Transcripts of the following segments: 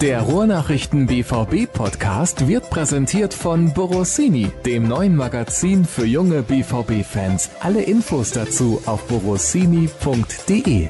Der Ruhrnachrichten BVB Podcast wird präsentiert von Borossini, dem neuen Magazin für junge BVB Fans. Alle Infos dazu auf borossini.de.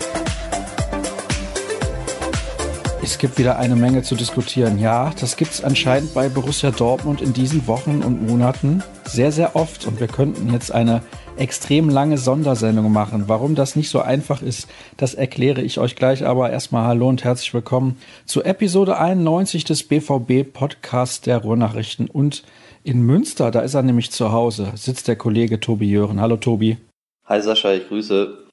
Es gibt wieder eine Menge zu diskutieren. Ja, das gibt es anscheinend bei Borussia Dortmund in diesen Wochen und Monaten sehr, sehr oft. Und wir könnten jetzt eine extrem lange Sondersendung machen. Warum das nicht so einfach ist, das erkläre ich euch gleich. Aber erstmal hallo und herzlich willkommen zu Episode 91 des BVB Podcasts der Ruhrnachrichten. Und in Münster, da ist er nämlich zu Hause, sitzt der Kollege Tobi Jören. Hallo Tobi. Hi Sascha, ich grüße.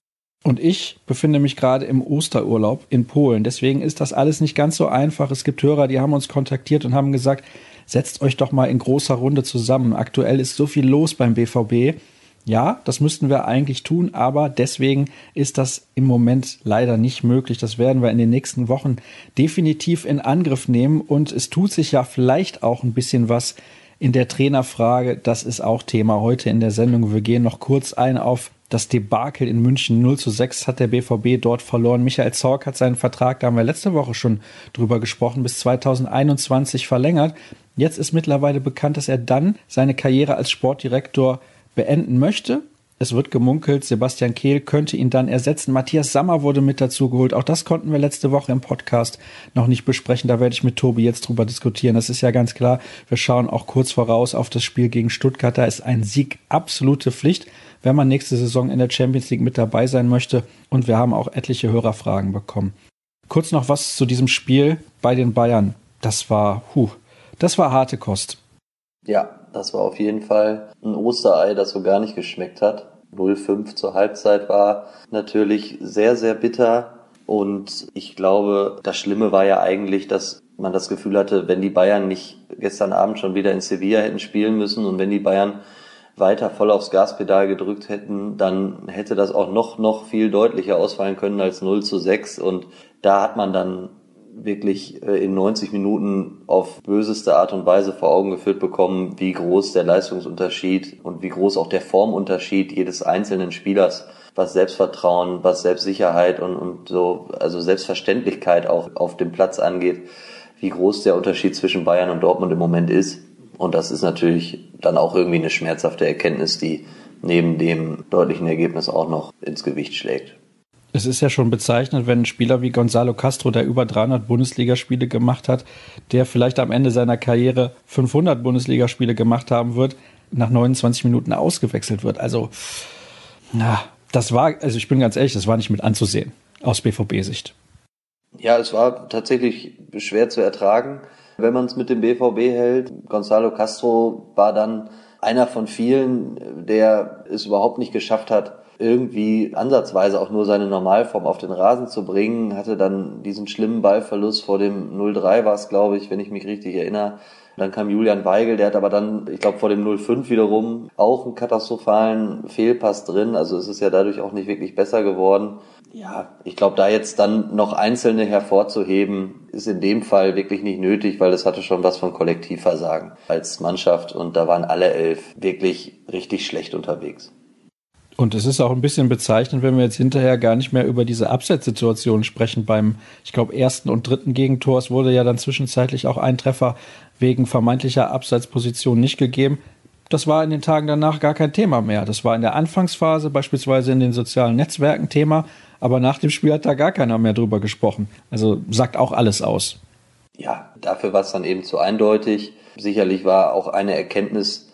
Und ich befinde mich gerade im Osterurlaub in Polen. Deswegen ist das alles nicht ganz so einfach. Es gibt Hörer, die haben uns kontaktiert und haben gesagt, setzt euch doch mal in großer Runde zusammen. Aktuell ist so viel los beim BVB. Ja, das müssten wir eigentlich tun, aber deswegen ist das im Moment leider nicht möglich. Das werden wir in den nächsten Wochen definitiv in Angriff nehmen und es tut sich ja vielleicht auch ein bisschen was in der Trainerfrage. Das ist auch Thema heute in der Sendung. Wir gehen noch kurz ein auf das Debakel in München 0 zu 6 hat der BVB dort verloren. Michael Zorc hat seinen Vertrag, da haben wir letzte Woche schon drüber gesprochen, bis 2021 verlängert. Jetzt ist mittlerweile bekannt, dass er dann seine Karriere als Sportdirektor beenden möchte. Es wird gemunkelt, Sebastian Kehl könnte ihn dann ersetzen. Matthias Sammer wurde mit dazu geholt. Auch das konnten wir letzte Woche im Podcast noch nicht besprechen. Da werde ich mit Tobi jetzt drüber diskutieren. Das ist ja ganz klar. Wir schauen auch kurz voraus auf das Spiel gegen Stuttgart. Da ist ein Sieg absolute Pflicht, wenn man nächste Saison in der Champions League mit dabei sein möchte. Und wir haben auch etliche Hörerfragen bekommen. Kurz noch was zu diesem Spiel bei den Bayern. Das war, huh, das war harte Kost. Ja, das war auf jeden Fall ein Osterei, das so gar nicht geschmeckt hat. 0-5 zur Halbzeit war natürlich sehr, sehr bitter. Und ich glaube, das Schlimme war ja eigentlich, dass man das Gefühl hatte, wenn die Bayern nicht gestern Abend schon wieder in Sevilla hätten spielen müssen und wenn die Bayern weiter voll aufs Gaspedal gedrückt hätten, dann hätte das auch noch, noch viel deutlicher ausfallen können als 0 zu 6. Und da hat man dann wirklich äh, in 90 Minuten auf böseste Art und Weise vor Augen geführt bekommen, wie groß der Leistungsunterschied und wie groß auch der Formunterschied jedes einzelnen Spielers, was Selbstvertrauen, was Selbstsicherheit und, und so, also Selbstverständlichkeit auch auf dem Platz angeht, wie groß der Unterschied zwischen Bayern und Dortmund im Moment ist. Und das ist natürlich dann auch irgendwie eine schmerzhafte Erkenntnis, die neben dem deutlichen Ergebnis auch noch ins Gewicht schlägt. Es ist ja schon bezeichnend, wenn ein Spieler wie Gonzalo Castro, der über 300 Bundesligaspiele gemacht hat, der vielleicht am Ende seiner Karriere 500 Bundesligaspiele gemacht haben wird, nach 29 Minuten ausgewechselt wird. Also, na, das war, also ich bin ganz ehrlich, das war nicht mit anzusehen aus BVB-Sicht. Ja, es war tatsächlich schwer zu ertragen, wenn man es mit dem BVB hält. Gonzalo Castro war dann einer von vielen, der es überhaupt nicht geschafft hat, irgendwie ansatzweise auch nur seine Normalform auf den Rasen zu bringen, hatte dann diesen schlimmen Ballverlust vor dem 0-3 war es, glaube ich, wenn ich mich richtig erinnere. Dann kam Julian Weigel, der hat aber dann, ich glaube, vor dem 0-5 wiederum auch einen katastrophalen Fehlpass drin. Also es ist ja dadurch auch nicht wirklich besser geworden. Ja, ich glaube, da jetzt dann noch Einzelne hervorzuheben, ist in dem Fall wirklich nicht nötig, weil es hatte schon was von Kollektivversagen als Mannschaft und da waren alle elf wirklich richtig schlecht unterwegs. Und es ist auch ein bisschen bezeichnend, wenn wir jetzt hinterher gar nicht mehr über diese Absetzsituation sprechen. Beim, ich glaube, ersten und dritten Gegentor. Es wurde ja dann zwischenzeitlich auch ein Treffer wegen vermeintlicher Abseitsposition nicht gegeben. Das war in den Tagen danach gar kein Thema mehr. Das war in der Anfangsphase beispielsweise in den sozialen Netzwerken Thema, aber nach dem Spiel hat da gar keiner mehr drüber gesprochen. Also sagt auch alles aus. Ja, dafür war es dann eben zu eindeutig. Sicherlich war auch eine Erkenntnis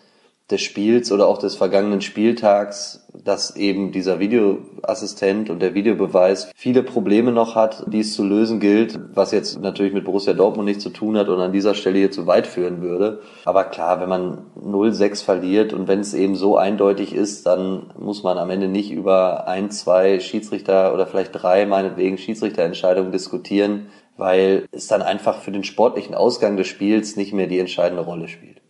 des Spiels oder auch des vergangenen Spieltags, dass eben dieser Videoassistent und der Videobeweis viele Probleme noch hat, die es zu lösen gilt, was jetzt natürlich mit Borussia Dortmund nichts zu tun hat und an dieser Stelle hier zu weit führen würde. Aber klar, wenn man 0-6 verliert und wenn es eben so eindeutig ist, dann muss man am Ende nicht über ein, zwei Schiedsrichter oder vielleicht drei meinetwegen Schiedsrichterentscheidungen diskutieren, weil es dann einfach für den sportlichen Ausgang des Spiels nicht mehr die entscheidende Rolle spielt.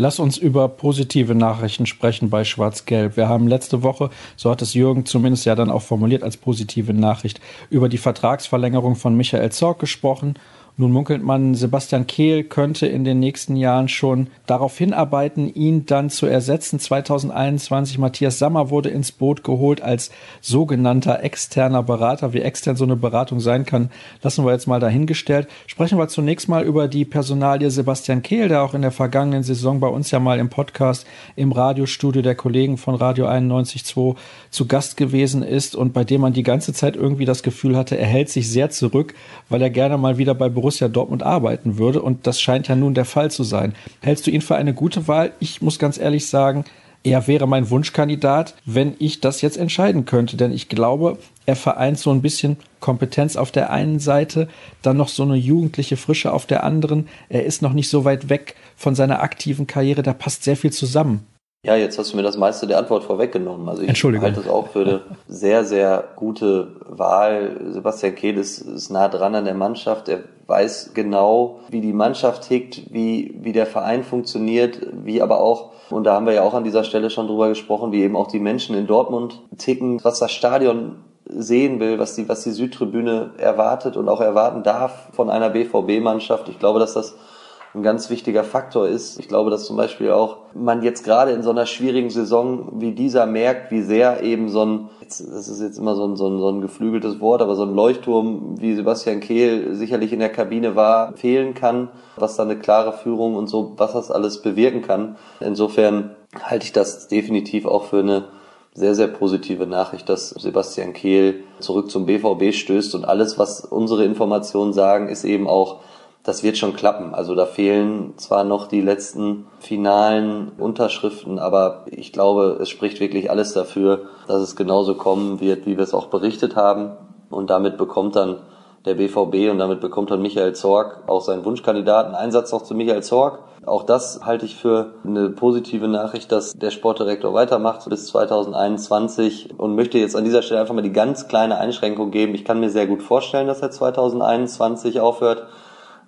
Lass uns über positive Nachrichten sprechen bei Schwarz-Gelb. Wir haben letzte Woche, so hat es Jürgen zumindest ja dann auch formuliert als positive Nachricht, über die Vertragsverlängerung von Michael Zorc gesprochen Nun munkelt man, Sebastian Kehl könnte in den nächsten Jahren schon darauf hinarbeiten, ihn dann zu ersetzen. 2021 Matthias Sammer wurde ins Boot geholt als sogenannter externer Berater. Wie extern so eine Beratung sein kann, lassen wir jetzt mal dahingestellt. Sprechen wir zunächst mal über die Personalie Sebastian Kehl, der auch in der vergangenen Saison bei uns ja mal im Podcast im Radiostudio der Kollegen von Radio 91.2 zu Gast gewesen ist und bei dem man die ganze Zeit irgendwie das Gefühl hatte, er hält sich sehr zurück, weil er gerne mal wieder bei Borussia Dortmund arbeiten würde. Und das scheint ja nun der Fall zu sein. Hältst du ihn für eine gute Wahl? Ich muss ganz ehrlich sagen, er wäre mein Wunschkandidat, wenn ich das jetzt entscheiden könnte. Denn ich glaube, er vereint so ein bisschen Kompetenz auf der einen Seite, dann noch so eine jugendliche Frische auf der anderen. Er ist noch nicht so weit weg von seiner aktiven Karriere, da passt sehr viel zusammen. Ja, jetzt hast du mir das meiste der Antwort vorweggenommen. Also ich halte es auch für eine sehr, sehr gute Wahl. Sebastian Kehl ist, ist nah dran an der Mannschaft. Er weiß genau, wie die Mannschaft tickt, wie, wie der Verein funktioniert, wie aber auch, und da haben wir ja auch an dieser Stelle schon drüber gesprochen, wie eben auch die Menschen in Dortmund ticken, was das Stadion sehen will, was die, was die Südtribüne erwartet und auch erwarten darf von einer BVB-Mannschaft. Ich glaube, dass das ein ganz wichtiger Faktor ist. Ich glaube, dass zum Beispiel auch man jetzt gerade in so einer schwierigen Saison wie dieser merkt, wie sehr eben so ein, das ist jetzt immer so ein, so ein, so ein geflügeltes Wort, aber so ein Leuchtturm wie Sebastian Kehl sicherlich in der Kabine war, fehlen kann, was da eine klare Führung und so, was das alles bewirken kann. Insofern halte ich das definitiv auch für eine sehr, sehr positive Nachricht, dass Sebastian Kehl zurück zum BVB stößt und alles, was unsere Informationen sagen, ist eben auch, das wird schon klappen. Also da fehlen zwar noch die letzten finalen Unterschriften, aber ich glaube, es spricht wirklich alles dafür, dass es genauso kommen wird, wie wir es auch berichtet haben. Und damit bekommt dann der BVB und damit bekommt dann Michael Zorg auch seinen Wunschkandidaten. Einsatz noch zu Michael Zorg. Auch das halte ich für eine positive Nachricht, dass der Sportdirektor weitermacht bis 2021 und möchte jetzt an dieser Stelle einfach mal die ganz kleine Einschränkung geben. Ich kann mir sehr gut vorstellen, dass er 2021 aufhört.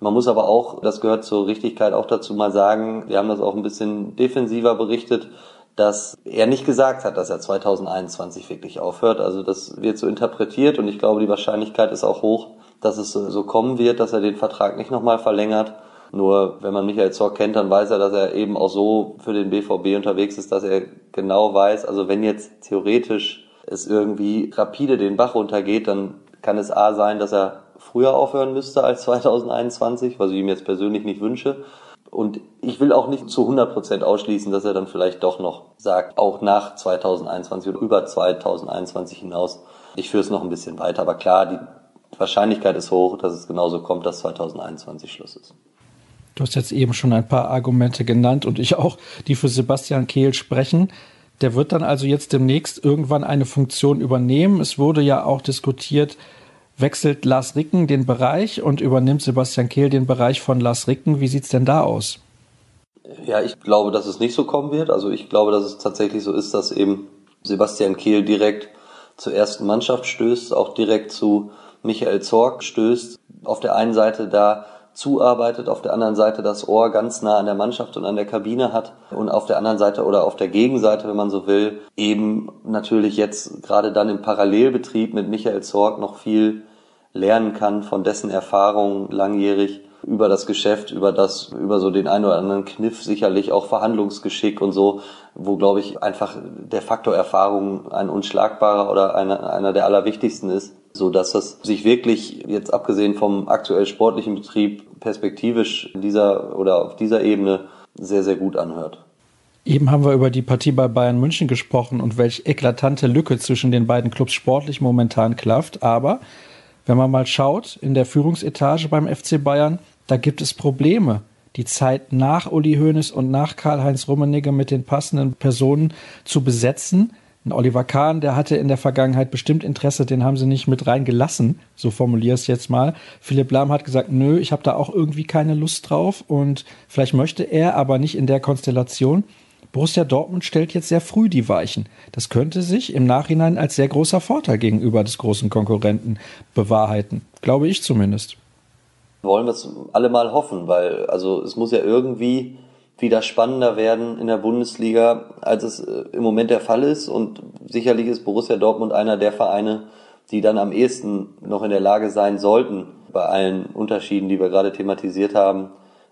Man muss aber auch, das gehört zur Richtigkeit auch dazu mal sagen, wir haben das auch ein bisschen defensiver berichtet, dass er nicht gesagt hat, dass er 2021 wirklich aufhört. Also das wird so interpretiert und ich glaube, die Wahrscheinlichkeit ist auch hoch, dass es so kommen wird, dass er den Vertrag nicht nochmal verlängert. Nur wenn man Michael Zorc kennt, dann weiß er, dass er eben auch so für den BVB unterwegs ist, dass er genau weiß, also wenn jetzt theoretisch es irgendwie rapide den Bach runtergeht, dann kann es A sein, dass er früher aufhören müsste als 2021, was ich ihm jetzt persönlich nicht wünsche. Und ich will auch nicht zu 100% ausschließen, dass er dann vielleicht doch noch sagt, auch nach 2021 oder über 2021 hinaus, ich führe es noch ein bisschen weiter. Aber klar, die Wahrscheinlichkeit ist hoch, dass es genauso kommt, dass 2021 Schluss ist. Du hast jetzt eben schon ein paar Argumente genannt und ich auch, die für Sebastian Kehl sprechen. Der wird dann also jetzt demnächst irgendwann eine Funktion übernehmen. Es wurde ja auch diskutiert, wechselt Lars Ricken den Bereich und übernimmt Sebastian Kehl den Bereich von Lars Ricken. Wie sieht's denn da aus? Ja, ich glaube, dass es nicht so kommen wird. Also ich glaube, dass es tatsächlich so ist, dass eben Sebastian Kehl direkt zur ersten Mannschaft stößt, auch direkt zu Michael Zorg stößt. Auf der einen Seite da zuarbeitet, auf der anderen Seite das Ohr ganz nah an der Mannschaft und an der Kabine hat und auf der anderen Seite oder auf der Gegenseite, wenn man so will, eben natürlich jetzt gerade dann im Parallelbetrieb mit Michael Zorg noch viel lernen kann von dessen Erfahrungen langjährig über das Geschäft, über das, über so den einen oder anderen Kniff, sicherlich auch Verhandlungsgeschick und so, wo glaube ich einfach der Faktor Erfahrung ein unschlagbarer oder einer, einer der allerwichtigsten ist so dass es sich wirklich jetzt abgesehen vom aktuell sportlichen Betrieb perspektivisch dieser oder auf dieser Ebene sehr, sehr gut anhört. Eben haben wir über die Partie bei Bayern München gesprochen und welch eklatante Lücke zwischen den beiden Clubs sportlich momentan klafft. Aber wenn man mal schaut in der Führungsetage beim FC Bayern, da gibt es Probleme. Die Zeit nach Uli Hoeneß und nach Karl-Heinz Rummenigge mit den passenden Personen zu besetzen, ein Oliver Kahn, der hatte in der Vergangenheit bestimmt Interesse, den haben sie nicht mit reingelassen, so formuliere es jetzt mal. Philipp Lahm hat gesagt, nö, ich habe da auch irgendwie keine Lust drauf und vielleicht möchte er, aber nicht in der Konstellation. Borussia Dortmund stellt jetzt sehr früh die Weichen. Das könnte sich im Nachhinein als sehr großer Vorteil gegenüber des großen Konkurrenten bewahrheiten, glaube ich zumindest. Wollen wir es alle mal hoffen, weil also es muss ja irgendwie wieder spannender werden in der Bundesliga, als es äh, im Moment der Fall ist. Und sicherlich ist Borussia Dortmund einer der Vereine, die dann am ehesten noch in der Lage sein sollten, bei allen Unterschieden, die wir gerade thematisiert haben,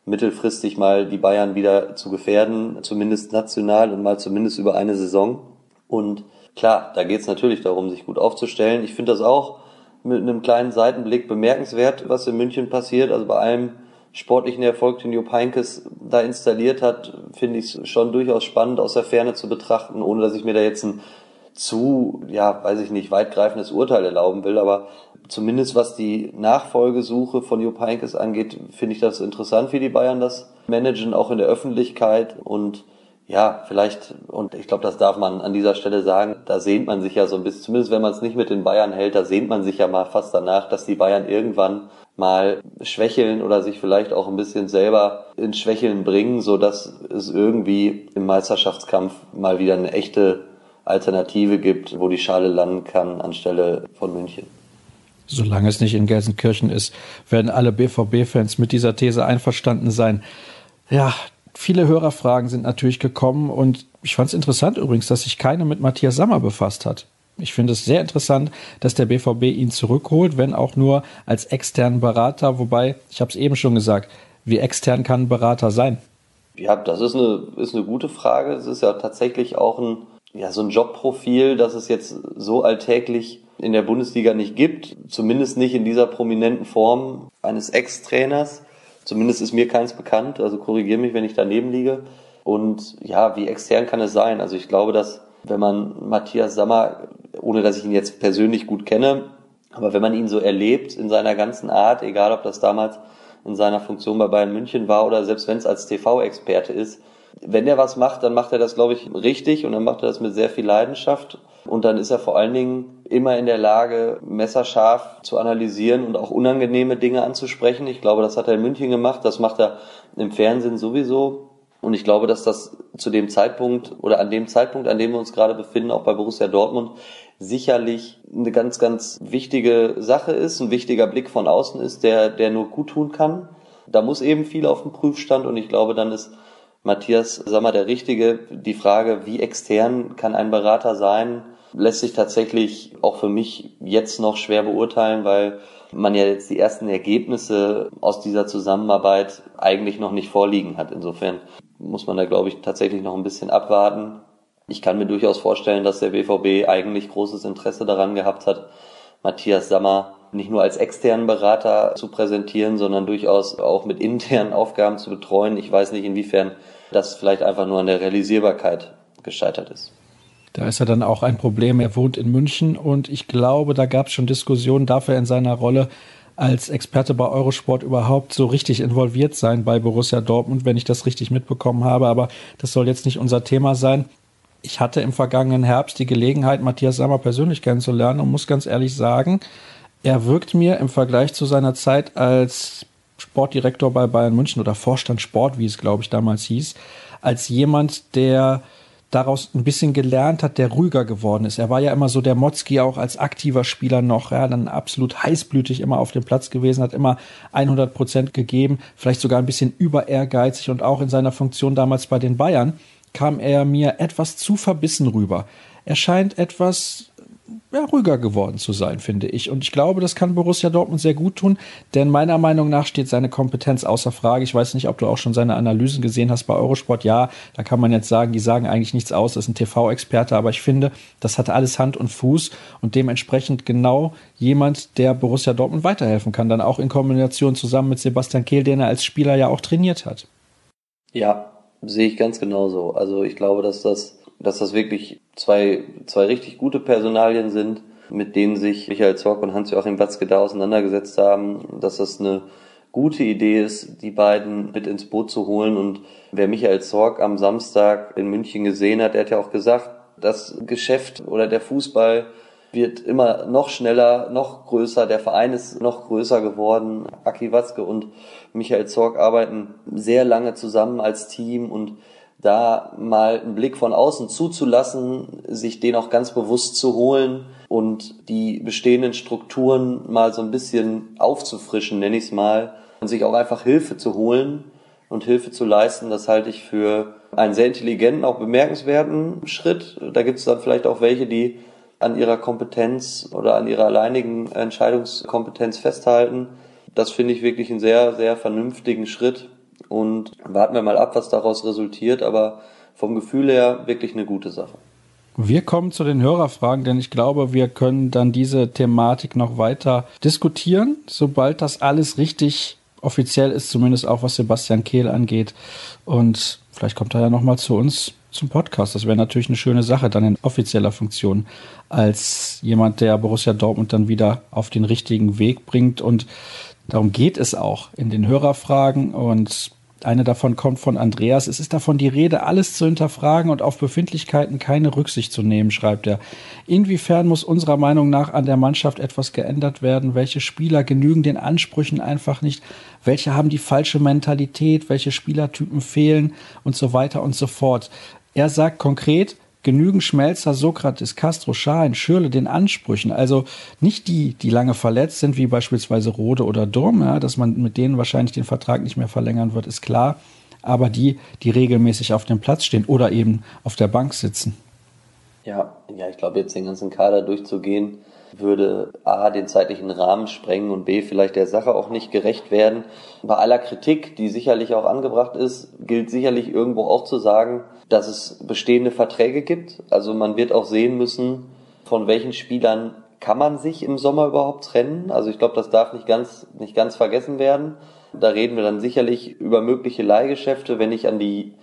mittelfristig mal die Bayern wieder zu gefährden, zumindest national und mal zumindest über eine Saison. Und klar, da geht es natürlich darum, sich gut aufzustellen. Ich finde das auch mit einem kleinen Seitenblick bemerkenswert, was in München passiert. Also bei allem sportlichen Erfolg, den Jupp Heinkes da installiert hat, finde ich es schon durchaus spannend aus der Ferne zu betrachten, ohne dass ich mir da jetzt ein zu, ja, weiß ich nicht, weitgreifendes Urteil erlauben will, aber zumindest was die Nachfolgesuche von Jupp Heynckes angeht, finde ich das interessant, wie die Bayern das managen, auch in der Öffentlichkeit und ja, vielleicht, und ich glaube, das darf man an dieser Stelle sagen, da sehnt man sich ja so ein bisschen, zumindest wenn man es nicht mit den Bayern hält, da sehnt man sich ja mal fast danach, dass die Bayern irgendwann mal schwächeln oder sich vielleicht auch ein bisschen selber ins Schwächeln bringen, so dass es irgendwie im Meisterschaftskampf mal wieder eine echte Alternative gibt, wo die Schale landen kann anstelle von München. Solange es nicht in Gelsenkirchen ist, werden alle BVB-Fans mit dieser These einverstanden sein. Ja, viele Hörerfragen sind natürlich gekommen und ich fand es interessant übrigens, dass sich keiner mit Matthias Sammer befasst hat. Ich finde es sehr interessant, dass der BVB ihn zurückholt, wenn auch nur als externen Berater, wobei, ich habe es eben schon gesagt, wie extern kann ein Berater sein? Ja, das ist eine, ist eine gute Frage. Es ist ja tatsächlich auch ein, ja, so ein Jobprofil, das es jetzt so alltäglich in der Bundesliga nicht gibt, zumindest nicht in dieser prominenten Form eines Ex-Trainers. Zumindest ist mir keins bekannt, also korrigiere mich, wenn ich daneben liege. Und ja, wie extern kann es sein? Also ich glaube, dass wenn man Matthias Sammer, ohne dass ich ihn jetzt persönlich gut kenne, aber wenn man ihn so erlebt in seiner ganzen Art, egal ob das damals in seiner Funktion bei Bayern München war oder selbst wenn es als TV-Experte ist, wenn er was macht, dann macht er das, glaube ich, richtig und dann macht er das mit sehr viel Leidenschaft. Und dann ist er vor allen Dingen immer in der Lage, messerscharf zu analysieren und auch unangenehme Dinge anzusprechen. Ich glaube, das hat er in München gemacht, das macht er im Fernsehen sowieso. Und ich glaube, dass das zu dem Zeitpunkt oder an dem Zeitpunkt, an dem wir uns gerade befinden, auch bei Borussia Dortmund, sicherlich eine ganz, ganz wichtige Sache ist, ein wichtiger Blick von außen ist, der, der nur gut tun kann. Da muss eben viel auf dem Prüfstand und ich glaube, dann ist Matthias Sammer der Richtige. Die Frage, wie extern kann ein Berater sein, lässt sich tatsächlich auch für mich jetzt noch schwer beurteilen, weil man ja jetzt die ersten Ergebnisse aus dieser Zusammenarbeit eigentlich noch nicht vorliegen hat. Insofern muss man da, glaube ich, tatsächlich noch ein bisschen abwarten. Ich kann mir durchaus vorstellen, dass der BVB eigentlich großes Interesse daran gehabt hat, Matthias Sammer nicht nur als externen Berater zu präsentieren, sondern durchaus auch mit internen Aufgaben zu betreuen. Ich weiß nicht, inwiefern das vielleicht einfach nur an der Realisierbarkeit gescheitert ist. Da ist ja dann auch ein Problem. Er wohnt in München und ich glaube, da gab es schon Diskussionen, darf er in seiner Rolle als Experte bei Eurosport überhaupt so richtig involviert sein bei Borussia Dortmund, wenn ich das richtig mitbekommen habe. Aber das soll jetzt nicht unser Thema sein. Ich hatte im vergangenen Herbst die Gelegenheit, Matthias Sammer persönlich kennenzulernen und muss ganz ehrlich sagen, er wirkt mir im Vergleich zu seiner Zeit als Sportdirektor bei Bayern München oder Vorstand Sport, wie es glaube ich damals hieß, als jemand, der daraus ein bisschen gelernt hat, der ruhiger geworden ist. Er war ja immer so der Motzki auch als aktiver Spieler noch, ja, dann absolut heißblütig immer auf dem Platz gewesen, hat immer 100 Prozent gegeben, vielleicht sogar ein bisschen über ehrgeizig und auch in seiner Funktion damals bei den Bayern kam er mir etwas zu verbissen rüber. Er scheint etwas ja, ruhiger geworden zu sein, finde ich. Und ich glaube, das kann Borussia Dortmund sehr gut tun, denn meiner Meinung nach steht seine Kompetenz außer Frage. Ich weiß nicht, ob du auch schon seine Analysen gesehen hast bei Eurosport. Ja, da kann man jetzt sagen, die sagen eigentlich nichts aus, das ist ein TV-Experte, aber ich finde, das hat alles Hand und Fuß und dementsprechend genau jemand, der Borussia Dortmund weiterhelfen kann, dann auch in Kombination zusammen mit Sebastian Kehl, den er als Spieler ja auch trainiert hat. Ja, sehe ich ganz genauso. Also ich glaube, dass das dass das wirklich zwei, zwei richtig gute Personalien sind, mit denen sich Michael Zorc und Hans-Joachim Watzke da auseinandergesetzt haben, dass das eine gute Idee ist, die beiden mit ins Boot zu holen. Und wer Michael Zorc am Samstag in München gesehen hat, der hat ja auch gesagt, das Geschäft oder der Fußball wird immer noch schneller, noch größer. Der Verein ist noch größer geworden. Aki Watzke und Michael Zorc arbeiten sehr lange zusammen als Team und da mal einen Blick von außen zuzulassen, sich den auch ganz bewusst zu holen und die bestehenden Strukturen mal so ein bisschen aufzufrischen, nenne ich es mal, und sich auch einfach Hilfe zu holen und Hilfe zu leisten, das halte ich für einen sehr intelligenten, auch bemerkenswerten Schritt. Da gibt es dann vielleicht auch welche, die an ihrer Kompetenz oder an ihrer alleinigen Entscheidungskompetenz festhalten. Das finde ich wirklich einen sehr, sehr vernünftigen Schritt und warten wir mal ab, was daraus resultiert, aber vom Gefühl her wirklich eine gute Sache. Wir kommen zu den Hörerfragen, denn ich glaube, wir können dann diese Thematik noch weiter diskutieren, sobald das alles richtig offiziell ist, zumindest auch was Sebastian Kehl angeht. Und vielleicht kommt er ja nochmal zu uns zum Podcast. Das wäre natürlich eine schöne Sache, dann in offizieller Funktion, als jemand, der Borussia Dortmund dann wieder auf den richtigen Weg bringt. Und darum geht es auch in den Hörerfragen. Und eine davon kommt von Andreas. Es ist davon die Rede, alles zu hinterfragen und auf Befindlichkeiten keine Rücksicht zu nehmen, schreibt er. Inwiefern muss unserer Meinung nach an der Mannschaft etwas geändert werden? Welche Spieler genügen den Ansprüchen einfach nicht? Welche haben die falsche Mentalität? Welche Spielertypen fehlen? Und so weiter und so fort. Er sagt konkret, genügen Schmelzer, Sokrates, Castro, Schahin, Schürle den Ansprüchen. Also nicht die, die lange verletzt sind, wie beispielsweise Rode oder Durm, ja, dass man mit denen wahrscheinlich den Vertrag nicht mehr verlängern wird, ist klar. Aber die, die regelmäßig auf dem Platz stehen oder eben auf der Bank sitzen. Ja, ja, ich glaube, jetzt den ganzen Kader durchzugehen, würde A, den zeitlichen Rahmen sprengen und B, vielleicht der Sache auch nicht gerecht werden. Bei aller Kritik, die sicherlich auch angebracht ist, gilt sicherlich irgendwo auch zu sagen, dass es bestehende Verträge gibt. Also man wird auch sehen müssen, von welchen Spielern kann man sich im Sommer überhaupt trennen. Also ich glaube, das darf nicht ganz, nicht ganz vergessen werden. Da reden wir dann sicherlich über mögliche Leihgeschäfte, wenn ich an die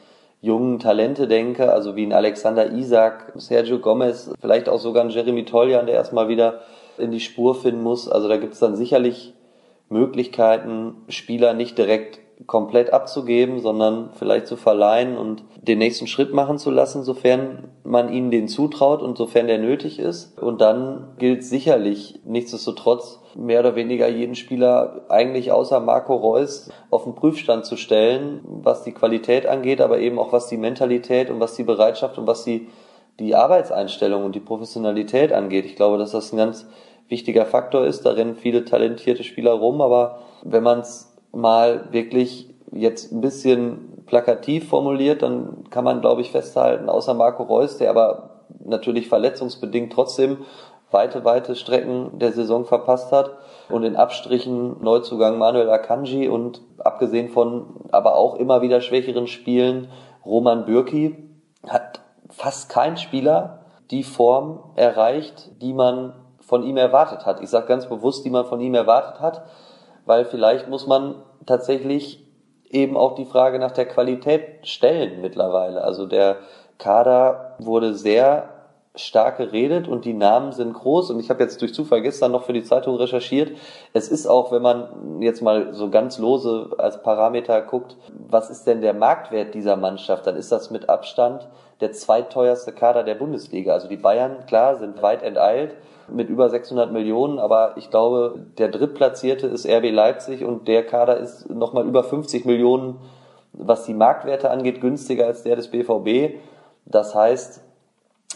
jungen Talente denke, also wie ein Alexander Isak, Sergio Gomez, vielleicht auch sogar ein Jeremy Toljan, der erstmal wieder in die Spur finden muss. Also da gibt es dann sicherlich Möglichkeiten, Spieler nicht direkt komplett abzugeben, sondern vielleicht zu verleihen und den nächsten Schritt machen zu lassen, sofern man ihnen den zutraut und sofern der nötig ist. Und dann gilt sicherlich nichtsdestotrotz mehr oder weniger jeden Spieler eigentlich außer Marco Reus auf den Prüfstand zu stellen, was die Qualität angeht, aber eben auch was die Mentalität und was die Bereitschaft und was die, die Arbeitseinstellung und die Professionalität angeht. Ich glaube, dass das ein ganz wichtiger Faktor ist. Da rennen viele talentierte Spieler rum, aber wenn man es mal wirklich jetzt ein bisschen plakativ formuliert, dann kann man, glaube ich, festhalten, außer Marco Reus, der aber natürlich verletzungsbedingt trotzdem weite, weite Strecken der Saison verpasst hat und in Abstrichen Neuzugang Manuel Akanji und abgesehen von aber auch immer wieder schwächeren Spielen Roman Bürki hat fast kein Spieler die Form erreicht, die man von ihm erwartet hat. Ich sage ganz bewusst, die man von ihm erwartet hat, weil vielleicht muss man tatsächlich eben auch die Frage nach der Qualität stellen mittlerweile. Also der Kader wurde sehr stark geredet und die Namen sind groß und ich habe jetzt durch Zufall gestern noch für die Zeitung recherchiert. Es ist auch, wenn man jetzt mal so ganz lose als Parameter guckt, was ist denn der Marktwert dieser Mannschaft, dann ist das mit Abstand der zweiteuerste Kader der Bundesliga. Also die Bayern, klar, sind weit enteilt mit über 600 Millionen, aber ich glaube, der drittplatzierte ist RB Leipzig und der Kader ist nochmal über 50 Millionen, was die Marktwerte angeht, günstiger als der des BVB. Das heißt,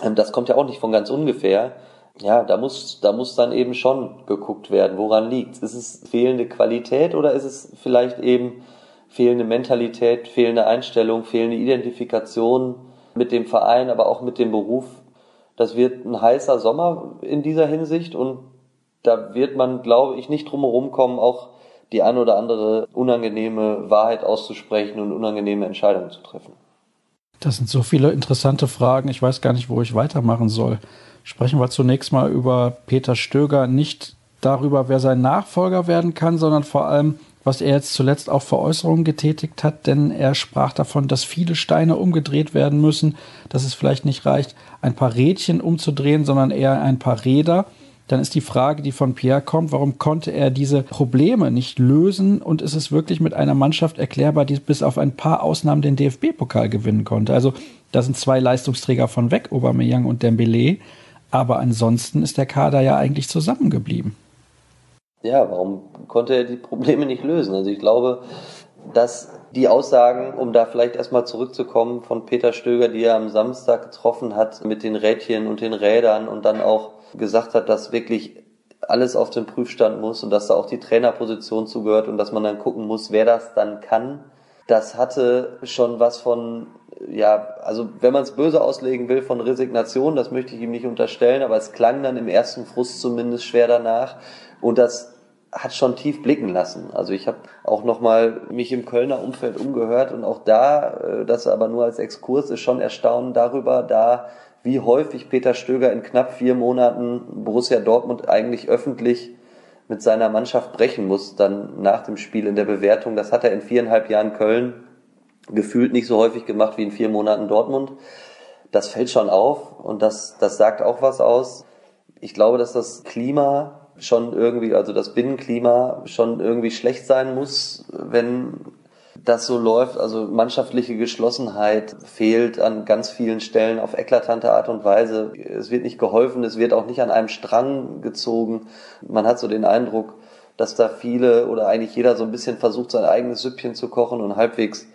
ähm, das kommt ja auch nicht von ganz ungefähr. Ja, da muss, da muss dann eben schon geguckt werden, woran liegt Ist es fehlende Qualität oder ist es vielleicht eben fehlende Mentalität, fehlende Einstellung, fehlende Identifikation mit dem Verein, aber auch mit dem Beruf? Das wird ein heißer Sommer in dieser Hinsicht und da wird man, glaube ich, nicht drum kommen, auch die ein oder andere unangenehme Wahrheit auszusprechen und unangenehme Entscheidungen zu treffen. Das sind so viele interessante Fragen. Ich weiß gar nicht, wo ich weitermachen soll. Sprechen wir zunächst mal über Peter Stöger, nicht darüber, wer sein Nachfolger werden kann, sondern vor allem, was er jetzt zuletzt auch für Äußerungen getätigt hat, denn er sprach davon, dass viele Steine umgedreht werden müssen, dass es vielleicht nicht reicht, ein paar Rädchen umzudrehen, sondern eher ein paar Räder. Dann ist die Frage, die von Pierre kommt, warum konnte er diese Probleme nicht lösen und ist es wirklich mit einer Mannschaft erklärbar, die bis auf ein paar Ausnahmen den DFB-Pokal gewinnen konnte? Also da sind zwei Leistungsträger von weg, Aubameyang und Dembele, aber ansonsten ist der Kader ja eigentlich zusammengeblieben. Ja, warum konnte er die Probleme nicht lösen? Also ich glaube, dass die Aussagen, um da vielleicht erstmal zurückzukommen von Peter Stöger, die er am Samstag getroffen hat mit den Rädchen und den Rädern und dann auch gesagt hat, dass wirklich alles auf den Prüfstand muss und dass da auch die Trainerposition zugehört und dass man dann gucken muss, wer das dann kann. Das hatte schon was von, ja, also wenn man es böse auslegen will, von Resignation, das möchte ich ihm nicht unterstellen, aber es klang dann im ersten Frust zumindest schwer danach. Und das hat schon tief blicken lassen. Also ich habe auch nochmal mich im Kölner Umfeld umgehört und auch da, äh, das aber nur als Exkurs, ist schon erstaunen darüber, da wie häufig Peter Stöger in knapp vier Monaten Borussia Dortmund eigentlich öffentlich mit seiner Mannschaft brechen muss, dann nach dem Spiel in der Bewertung. Das hat er in viereinhalb Jahren Köln gefühlt nicht so häufig gemacht wie in vier Monaten Dortmund. Das fällt schon auf und das, das sagt auch was aus. Ich glaube, dass das Klima schon irgendwie, also das Binnenklima schon irgendwie schlecht sein muss, wenn das so läuft. Also mannschaftliche Geschlossenheit fehlt an ganz vielen Stellen auf eklatante Art und Weise. Es wird nicht geholfen, es wird auch nicht an einem Strang gezogen. Man hat so den Eindruck, dass da viele oder eigentlich jeder so ein bisschen versucht, sein eigenes Süppchen zu kochen und halbwegs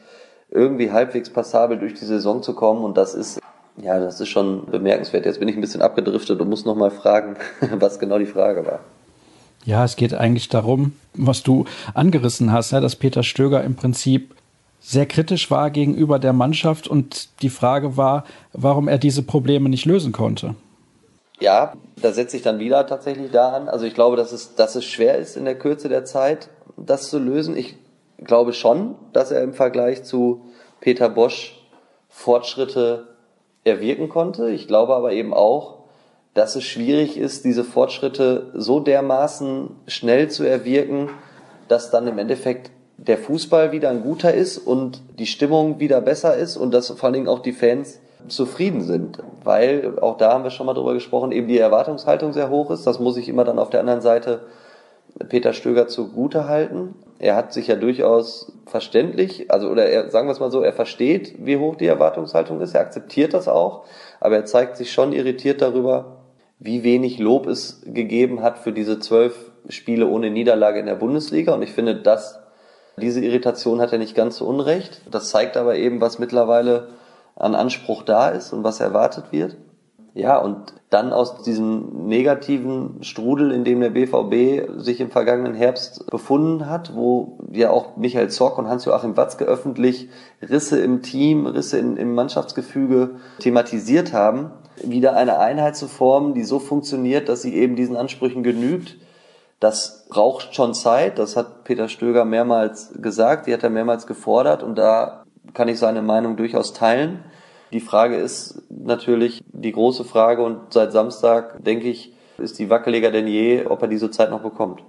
irgendwie halbwegs passabel durch die Saison zu kommen. Und das ist ja, das ist schon bemerkenswert. Jetzt bin ich ein bisschen abgedriftet und muss noch mal fragen, was genau die Frage war. Ja, es geht eigentlich darum, was du angerissen hast, ja, dass Peter Stöger im Prinzip sehr kritisch war gegenüber der Mannschaft und die Frage war, warum er diese Probleme nicht lösen konnte. Ja, da setze ich dann wieder tatsächlich da an. Also ich glaube, dass es, dass es schwer ist in der Kürze der Zeit, das zu lösen. Ich glaube schon, dass er im Vergleich zu Peter Bosch Fortschritte erwirken konnte. Ich glaube aber eben auch, dass es schwierig ist, diese Fortschritte so dermaßen schnell zu erwirken, dass dann im Endeffekt der Fußball wieder ein guter ist und die Stimmung wieder besser ist und dass vor allen Dingen auch die Fans zufrieden sind, weil auch da haben wir schon mal drüber gesprochen, eben die Erwartungshaltung sehr hoch ist. Das muss ich immer dann auf der anderen Seite Peter Stöger zugute halten. Er hat sich ja durchaus verständlich, also oder er, sagen wir es mal so, er versteht, wie hoch die Erwartungshaltung ist, er akzeptiert das auch, aber er zeigt sich schon irritiert darüber, wie wenig Lob es gegeben hat für diese zwölf Spiele ohne Niederlage in der Bundesliga. Und ich finde, dass diese Irritation hat er nicht ganz so unrecht. Das zeigt aber eben, was mittlerweile an Anspruch da ist und was erwartet wird. Ja, und dann aus diesem negativen Strudel, in dem der BVB sich im vergangenen Herbst befunden hat, wo ja auch Michael Zorc und Hans-Joachim Watzke öffentlich Risse im Team, Risse in, im Mannschaftsgefüge thematisiert haben, wieder eine Einheit zu formen, die so funktioniert, dass sie eben diesen Ansprüchen genügt. Das braucht schon Zeit, das hat Peter Stöger mehrmals gesagt, die hat er mehrmals gefordert und da kann ich seine Meinung durchaus teilen. Die Frage ist natürlich die große Frage und seit Samstag, denke ich, ist die wackeliger denn je, ob er diese Zeit noch bekommt.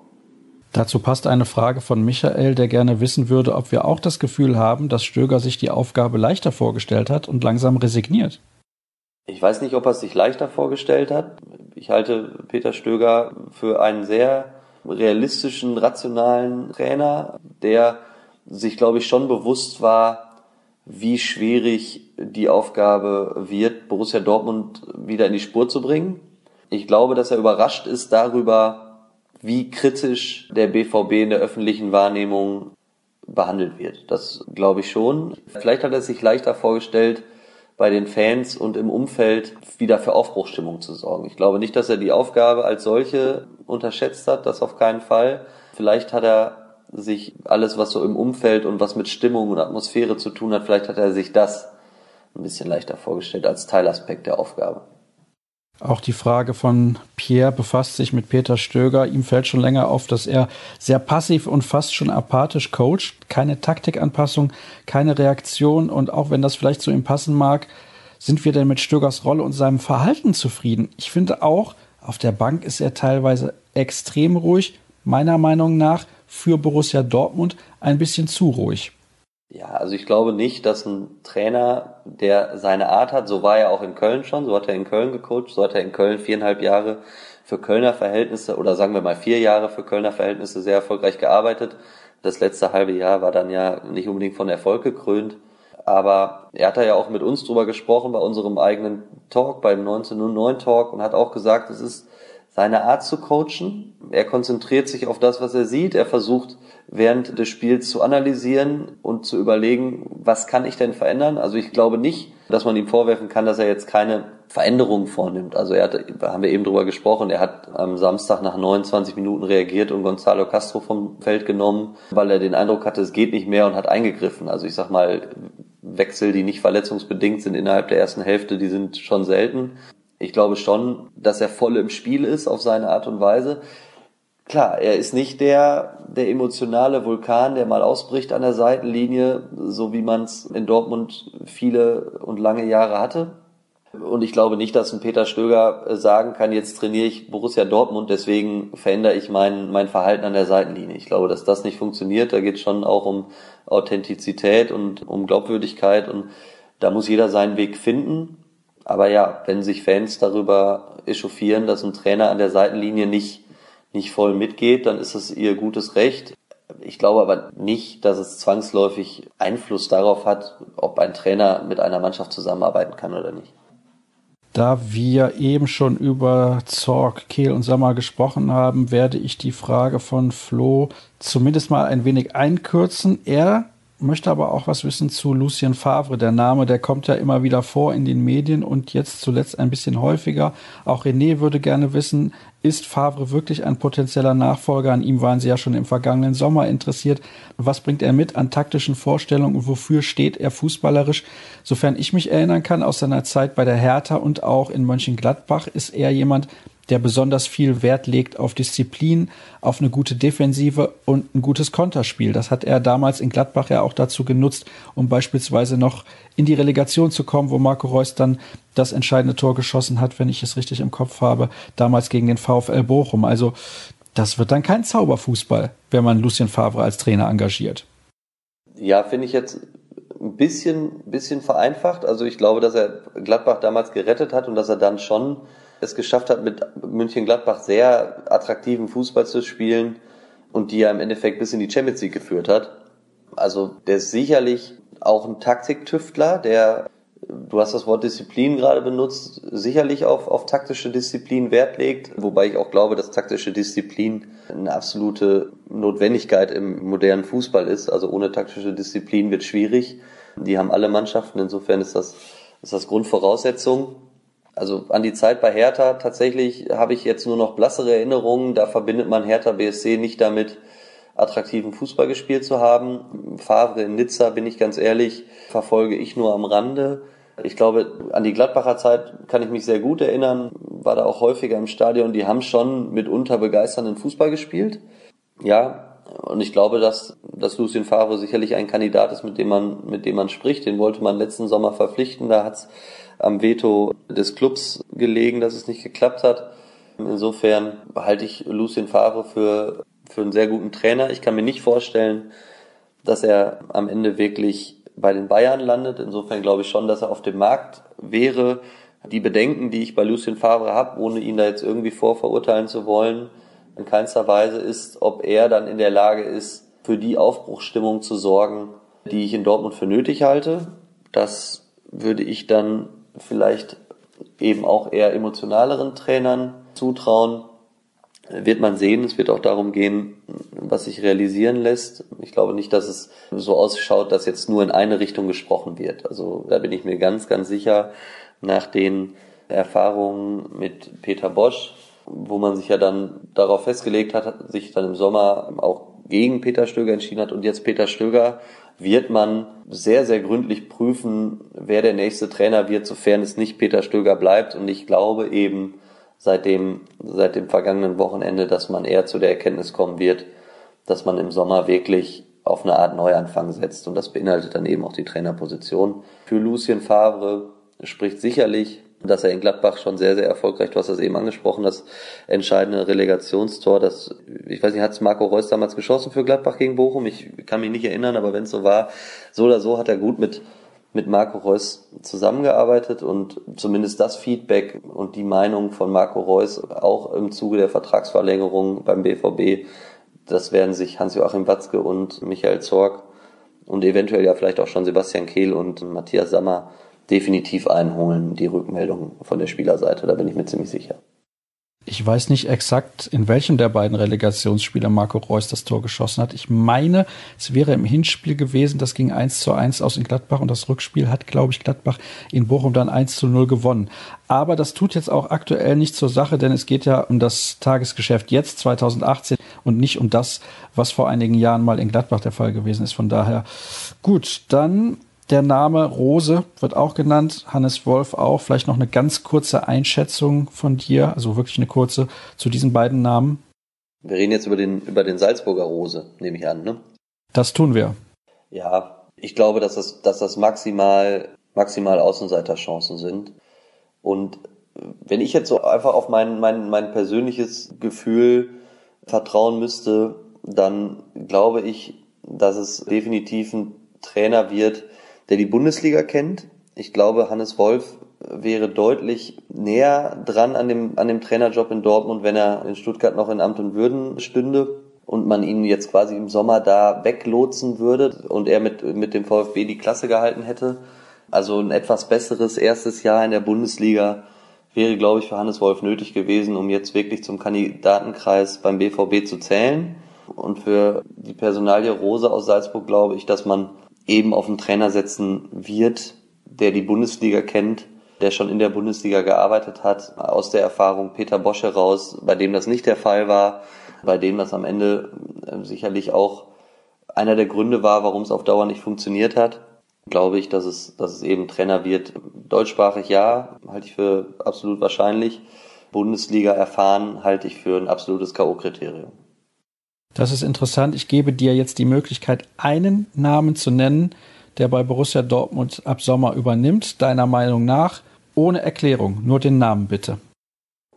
Dazu passt eine Frage von Michael, der gerne wissen würde, ob wir auch das Gefühl haben, dass Stöger sich die Aufgabe leichter vorgestellt hat und langsam resigniert. Ich weiß nicht, ob er es sich leichter vorgestellt hat. Ich halte Peter Stöger für einen sehr realistischen, rationalen Trainer, der sich, glaube ich, schon bewusst war, wie schwierig die Aufgabe wird, Borussia Dortmund wieder in die Spur zu bringen. Ich glaube, dass er überrascht ist darüber, wie kritisch der BVB in der öffentlichen Wahrnehmung behandelt wird. Das glaube ich schon. Vielleicht hat er sich leichter vorgestellt, bei den Fans und im Umfeld wieder für Aufbruchstimmung zu sorgen. Ich glaube nicht, dass er die Aufgabe als solche unterschätzt hat, das auf keinen Fall. Vielleicht hat er sich alles, was so im Umfeld und was mit Stimmung und Atmosphäre zu tun hat, vielleicht hat er sich das ein bisschen leichter vorgestellt als Teilaspekt der Aufgabe. Auch die Frage von Pierre befasst sich mit Peter Stöger. Ihm fällt schon länger auf, dass er sehr passiv und fast schon apathisch coacht. Keine Taktikanpassung, keine Reaktion. Und auch wenn das vielleicht zu ihm passen mag, sind wir denn mit Stögers Rolle und seinem Verhalten zufrieden? Ich finde auch, auf der Bank ist er teilweise extrem ruhig. Meiner Meinung nach für Borussia Dortmund ein bisschen zu ruhig. Ja, also ich glaube nicht, dass ein Trainer, der seine Art hat, so war er auch in Köln schon, so hat er in Köln gecoacht, so hat er in Köln viereinhalb Jahre für Kölner Verhältnisse oder sagen wir mal vier Jahre für Kölner Verhältnisse sehr erfolgreich gearbeitet. Das letzte halbe Jahr war dann ja nicht unbedingt von Erfolg gekrönt. Aber er hat da ja auch mit uns drüber gesprochen bei unserem eigenen Talk, beim 1909 Talk und hat auch gesagt, es ist seine Art zu coachen. Er konzentriert sich auf das, was er sieht. Er versucht während des Spiels zu analysieren und zu überlegen, was kann ich denn verändern? Also ich glaube nicht, dass man ihm vorwerfen kann, dass er jetzt keine Veränderungen vornimmt. Also er hat, haben wir eben drüber gesprochen, er hat am Samstag nach 29 Minuten reagiert und Gonzalo Castro vom Feld genommen, weil er den Eindruck hatte, es geht nicht mehr und hat eingegriffen. Also ich sag mal, Wechsel, die nicht verletzungsbedingt sind innerhalb der ersten Hälfte, die sind schon selten ich glaube schon, dass er voll im Spiel ist auf seine Art und Weise. klar, er ist nicht der, der emotionale Vulkan, der mal ausbricht an der Seitenlinie, so wie man es in Dortmund viele und lange Jahre hatte. Und ich glaube nicht, dass ein Peter Stöger sagen kann, jetzt trainiere ich Borussia Dortmund, deswegen verändere ich mein, mein Verhalten an der Seitenlinie. Ich glaube, dass das nicht funktioniert. Da geht es schon auch um Authentizität und um Glaubwürdigkeit und da muss jeder seinen Weg finden. Aber ja, wenn sich Fans darüber echauffieren, dass ein Trainer an der Seitenlinie nicht, nicht voll mitgeht, dann ist es ihr gutes Recht. Ich glaube aber nicht, dass es zwangsläufig Einfluss darauf hat, ob ein Trainer mit einer Mannschaft zusammenarbeiten kann oder nicht. Da wir eben schon über Zorg, Kehl und Sommer gesprochen haben, werde ich die Frage von Flo zumindest mal ein wenig einkürzen. Er möchte aber auch was wissen zu Lucien Favre. Der Name, der kommt ja immer wieder vor in den Medien und jetzt zuletzt ein bisschen häufiger. Auch René würde gerne wissen, ist Favre wirklich ein potenzieller Nachfolger? An ihm waren Sie ja schon im vergangenen Sommer interessiert. Was bringt er mit an taktischen Vorstellungen und wofür steht er fußballerisch? Sofern ich mich erinnern kann, aus seiner Zeit bei der Hertha und auch in Mönchengladbach ist er jemand, der besonders viel Wert legt auf Disziplin, auf eine gute Defensive und ein gutes Konterspiel. Das hat er damals in Gladbach ja auch dazu genutzt, um beispielsweise noch in die Relegation zu kommen, wo Marco Reus dann das entscheidende Tor geschossen hat, wenn ich es richtig im Kopf habe, damals gegen den VfL Bochum. Also das wird dann kein Zauberfußball, wenn man Lucien Favre als Trainer engagiert. Ja, finde ich jetzt ein bisschen, bisschen vereinfacht. Also ich glaube, dass er Gladbach damals gerettet hat und dass er dann schon es geschafft hat, mit München-Gladbach sehr attraktiven Fußball zu spielen und die ja im Endeffekt bis in die Champions League geführt hat. Also der ist sicherlich auch ein Taktiktüftler, der, du hast das Wort Disziplin gerade benutzt, sicherlich auf, auf taktische Disziplin Wert legt, wobei ich auch glaube, dass taktische Disziplin eine absolute Notwendigkeit im modernen Fußball ist. Also ohne taktische Disziplin wird schwierig. Die haben alle Mannschaften, insofern ist das, ist das Grundvoraussetzung. Also an die Zeit bei Hertha tatsächlich habe ich jetzt nur noch blassere Erinnerungen. Da verbindet man Hertha BSC nicht damit, attraktiven Fußball gespielt zu haben. Favre in Nizza, bin ich ganz ehrlich, verfolge ich nur am Rande. Ich glaube, an die Gladbacher Zeit kann ich mich sehr gut erinnern, war da auch häufiger im Stadion. Die haben schon mitunter begeisternden Fußball gespielt. Ja, und ich glaube, dass, dass Lucien Favre sicherlich ein Kandidat ist, mit dem man, mit dem man spricht. Den wollte man letzten Sommer verpflichten. Da hat's am Veto des Clubs gelegen, dass es nicht geklappt hat. Insofern halte ich Lucien Favre für, für einen sehr guten Trainer. Ich kann mir nicht vorstellen, dass er am Ende wirklich bei den Bayern landet. Insofern glaube ich schon, dass er auf dem Markt wäre. Die Bedenken, die ich bei Lucien Favre habe, ohne ihn da jetzt irgendwie vorverurteilen zu wollen, in keinster Weise ist, ob er dann in der Lage ist, für die Aufbruchsstimmung zu sorgen, die ich in Dortmund für nötig halte. Das würde ich dann vielleicht eben auch eher emotionaleren Trainern zutrauen. Wird man sehen. Es wird auch darum gehen, was sich realisieren lässt. Ich glaube nicht, dass es so ausschaut, dass jetzt nur in eine Richtung gesprochen wird. Also da bin ich mir ganz, ganz sicher, nach den Erfahrungen mit Peter Bosch, wo man sich ja dann darauf festgelegt hat, sich dann im Sommer auch gegen Peter Stöger entschieden hat und jetzt Peter Stöger wird man sehr, sehr gründlich prüfen, wer der nächste Trainer wird, sofern es nicht Peter Stöger bleibt. Und ich glaube eben seit dem, seit dem vergangenen Wochenende, dass man eher zu der Erkenntnis kommen wird, dass man im Sommer wirklich auf eine Art Neuanfang setzt. Und das beinhaltet dann eben auch die Trainerposition. Für Lucien Favre spricht sicherlich dass er in Gladbach schon sehr, sehr erfolgreich, du hast das eben angesprochen, das entscheidende Relegationstor, das, ich weiß nicht, hat Marco Reus damals geschossen für Gladbach gegen Bochum? Ich kann mich nicht erinnern, aber wenn es so war, so oder so hat er gut mit, mit Marco Reus zusammengearbeitet und zumindest das Feedback und die Meinung von Marco Reus auch im Zuge der Vertragsverlängerung beim BVB, das werden sich Hans-Joachim Watzke und Michael Zorg und eventuell ja vielleicht auch schon Sebastian Kehl und Matthias Sammer definitiv einholen, die Rückmeldung von der Spielerseite. Da bin ich mir ziemlich sicher. Ich weiß nicht exakt, in welchem der beiden Relegationsspiele Marco Reus das Tor geschossen hat. Ich meine, es wäre im Hinspiel gewesen, das ging 1 zu 1 aus in Gladbach und das Rückspiel hat, glaube ich, Gladbach in Bochum dann 1 zu 0 gewonnen. Aber das tut jetzt auch aktuell nicht zur Sache, denn es geht ja um das Tagesgeschäft jetzt 2018 und nicht um das, was vor einigen Jahren mal in Gladbach der Fall gewesen ist. Von daher gut, dann der Name Rose wird auch genannt, Hannes Wolf auch. Vielleicht noch eine ganz kurze Einschätzung von dir, also wirklich eine kurze, zu diesen beiden Namen. Wir reden jetzt über den, über den Salzburger Rose, nehme ich an, ne? Das tun wir. Ja, ich glaube, dass das, dass das maximal, maximal Außenseiterchancen sind. Und wenn ich jetzt so einfach auf mein, mein, mein persönliches Gefühl vertrauen müsste, dann glaube ich, dass es definitiv ein Trainer wird, der die Bundesliga kennt. Ich glaube, Hannes Wolf wäre deutlich näher dran an dem, an dem Trainerjob in Dortmund, wenn er in Stuttgart noch in Amt und Würden stünde und man ihn jetzt quasi im Sommer da weglotsen würde und er mit, mit dem VfB die Klasse gehalten hätte. Also ein etwas besseres erstes Jahr in der Bundesliga wäre, glaube ich, für Hannes Wolf nötig gewesen, um jetzt wirklich zum Kandidatenkreis beim BVB zu zählen. Und für die Personalie Rose aus Salzburg glaube ich, dass man eben auf einen Trainer setzen wird, der die Bundesliga kennt, der schon in der Bundesliga gearbeitet hat, aus der Erfahrung Peter Bosch heraus, bei dem das nicht der Fall war, bei dem das am Ende äh, sicherlich auch einer der Gründe war, warum es auf Dauer nicht funktioniert hat, glaube ich, dass es, dass es eben Trainer wird. Deutschsprachig ja, halte ich für absolut wahrscheinlich. Bundesliga erfahren halte ich für ein absolutes K.O.-Kriterium. Das ist interessant. Ich gebe dir jetzt die Möglichkeit, einen Namen zu nennen, der bei Borussia Dortmund ab Sommer übernimmt, deiner Meinung nach, ohne Erklärung. Nur den Namen bitte.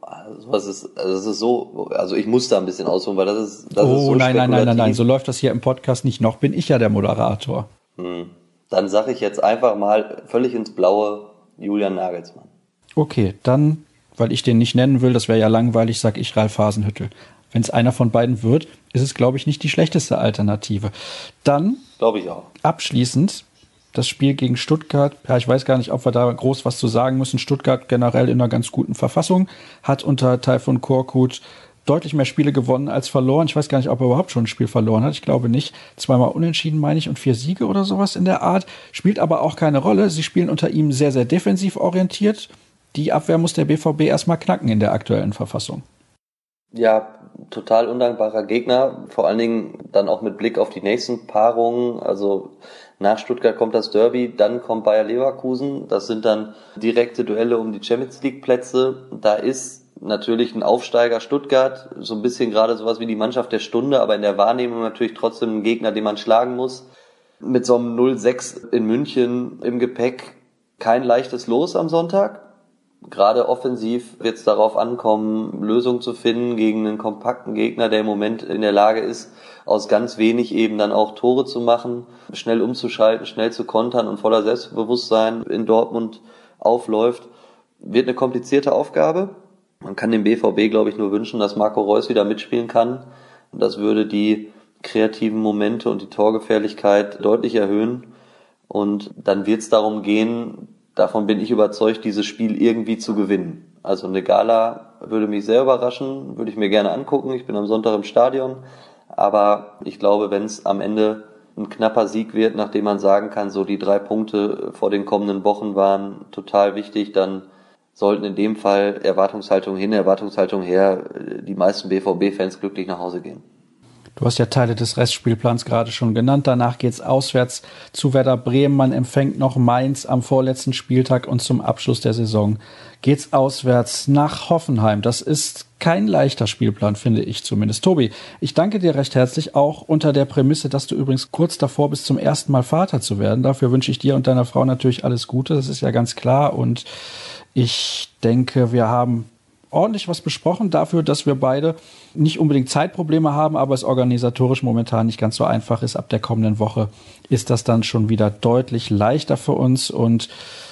Also, was ist, also es ist so, also ich muss da ein bisschen ausholen, weil das ist, das oh, ist so nein, nein, nein, nein, nein, so läuft das hier im Podcast nicht. Noch bin ich ja der Moderator. Hm. Dann sage ich jetzt einfach mal völlig ins Blaue Julian Nagelsmann. Okay, dann, weil ich den nicht nennen will, das wäre ja langweilig, sag ich Ralf Hasenhüttel. Wenn es einer von beiden wird, ist es, glaube ich, nicht die schlechteste Alternative. Dann, glaube ich auch. Abschließend das Spiel gegen Stuttgart. Ja, ich weiß gar nicht, ob wir da groß was zu sagen müssen. Stuttgart generell in einer ganz guten Verfassung, hat unter Taifun Korkut deutlich mehr Spiele gewonnen als verloren. Ich weiß gar nicht, ob er überhaupt schon ein Spiel verloren hat. Ich glaube nicht. Zweimal unentschieden, meine ich, und vier Siege oder sowas in der Art. Spielt aber auch keine Rolle. Sie spielen unter ihm sehr, sehr defensiv orientiert. Die Abwehr muss der BVB erstmal knacken in der aktuellen Verfassung. Ja, total undankbarer Gegner, vor allen Dingen dann auch mit Blick auf die nächsten Paarungen. Also nach Stuttgart kommt das Derby, dann kommt Bayer Leverkusen. Das sind dann direkte Duelle um die Champions League Plätze. Da ist natürlich ein Aufsteiger Stuttgart, so ein bisschen gerade sowas wie die Mannschaft der Stunde, aber in der Wahrnehmung natürlich trotzdem ein Gegner, den man schlagen muss. Mit so einem 0-6 in München im Gepäck kein leichtes Los am Sonntag. Gerade offensiv wird es darauf ankommen, Lösungen zu finden gegen einen kompakten Gegner, der im Moment in der Lage ist, aus ganz wenig eben dann auch Tore zu machen, schnell umzuschalten, schnell zu kontern und voller Selbstbewusstsein in Dortmund aufläuft. Wird eine komplizierte Aufgabe. Man kann dem BVB, glaube ich, nur wünschen, dass Marco Reus wieder mitspielen kann. Das würde die kreativen Momente und die Torgefährlichkeit deutlich erhöhen. Und dann wird es darum gehen, davon bin ich überzeugt, dieses Spiel irgendwie zu gewinnen. Also eine Gala würde mich sehr überraschen, würde ich mir gerne angucken. Ich bin am Sonntag im Stadion. Aber ich glaube, wenn es am Ende ein knapper Sieg wird, nachdem man sagen kann, so die drei Punkte vor den kommenden Wochen waren total wichtig, dann sollten in dem Fall Erwartungshaltung hin, Erwartungshaltung her, die meisten BVB-Fans glücklich nach Hause gehen. Du hast ja Teile des Restspielplans gerade schon genannt. Danach geht's auswärts zu Werder Bremen. Man empfängt noch Mainz am vorletzten Spieltag und zum Abschluss der Saison geht's auswärts nach Hoffenheim. Das ist kein leichter Spielplan, finde ich zumindest. Tobi, ich danke dir recht herzlich, auch unter der Prämisse, dass du übrigens kurz davor bist, zum ersten Mal Vater zu werden. Dafür wünsche ich dir und deiner Frau natürlich alles Gute. Das ist ja ganz klar. Und ich denke, wir haben ordentlich was besprochen dafür, dass wir beide nicht unbedingt Zeitprobleme haben, aber es organisatorisch momentan nicht ganz so einfach ist. Ab der kommenden Woche ist das dann schon wieder deutlich leichter für uns und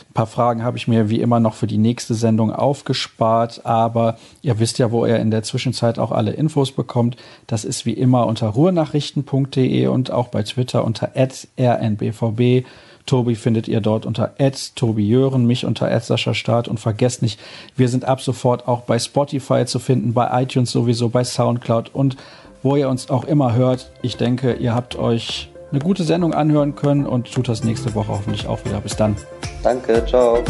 ein paar Fragen habe ich mir wie immer noch für die nächste Sendung aufgespart, aber ihr wisst ja, wo ihr in der Zwischenzeit auch alle Infos bekommt. Das ist wie immer unter ruhrnachrichten.de und auch bei Twitter unter rnbvb Tobi findet ihr dort unter Tobi Jören, mich unter Start und vergesst nicht, wir sind ab sofort auch bei Spotify zu finden, bei iTunes sowieso, bei Soundcloud und wo ihr uns auch immer hört. Ich denke, ihr habt euch eine gute Sendung anhören können und tut das nächste Woche hoffentlich auch wieder. Bis dann. Danke, ciao.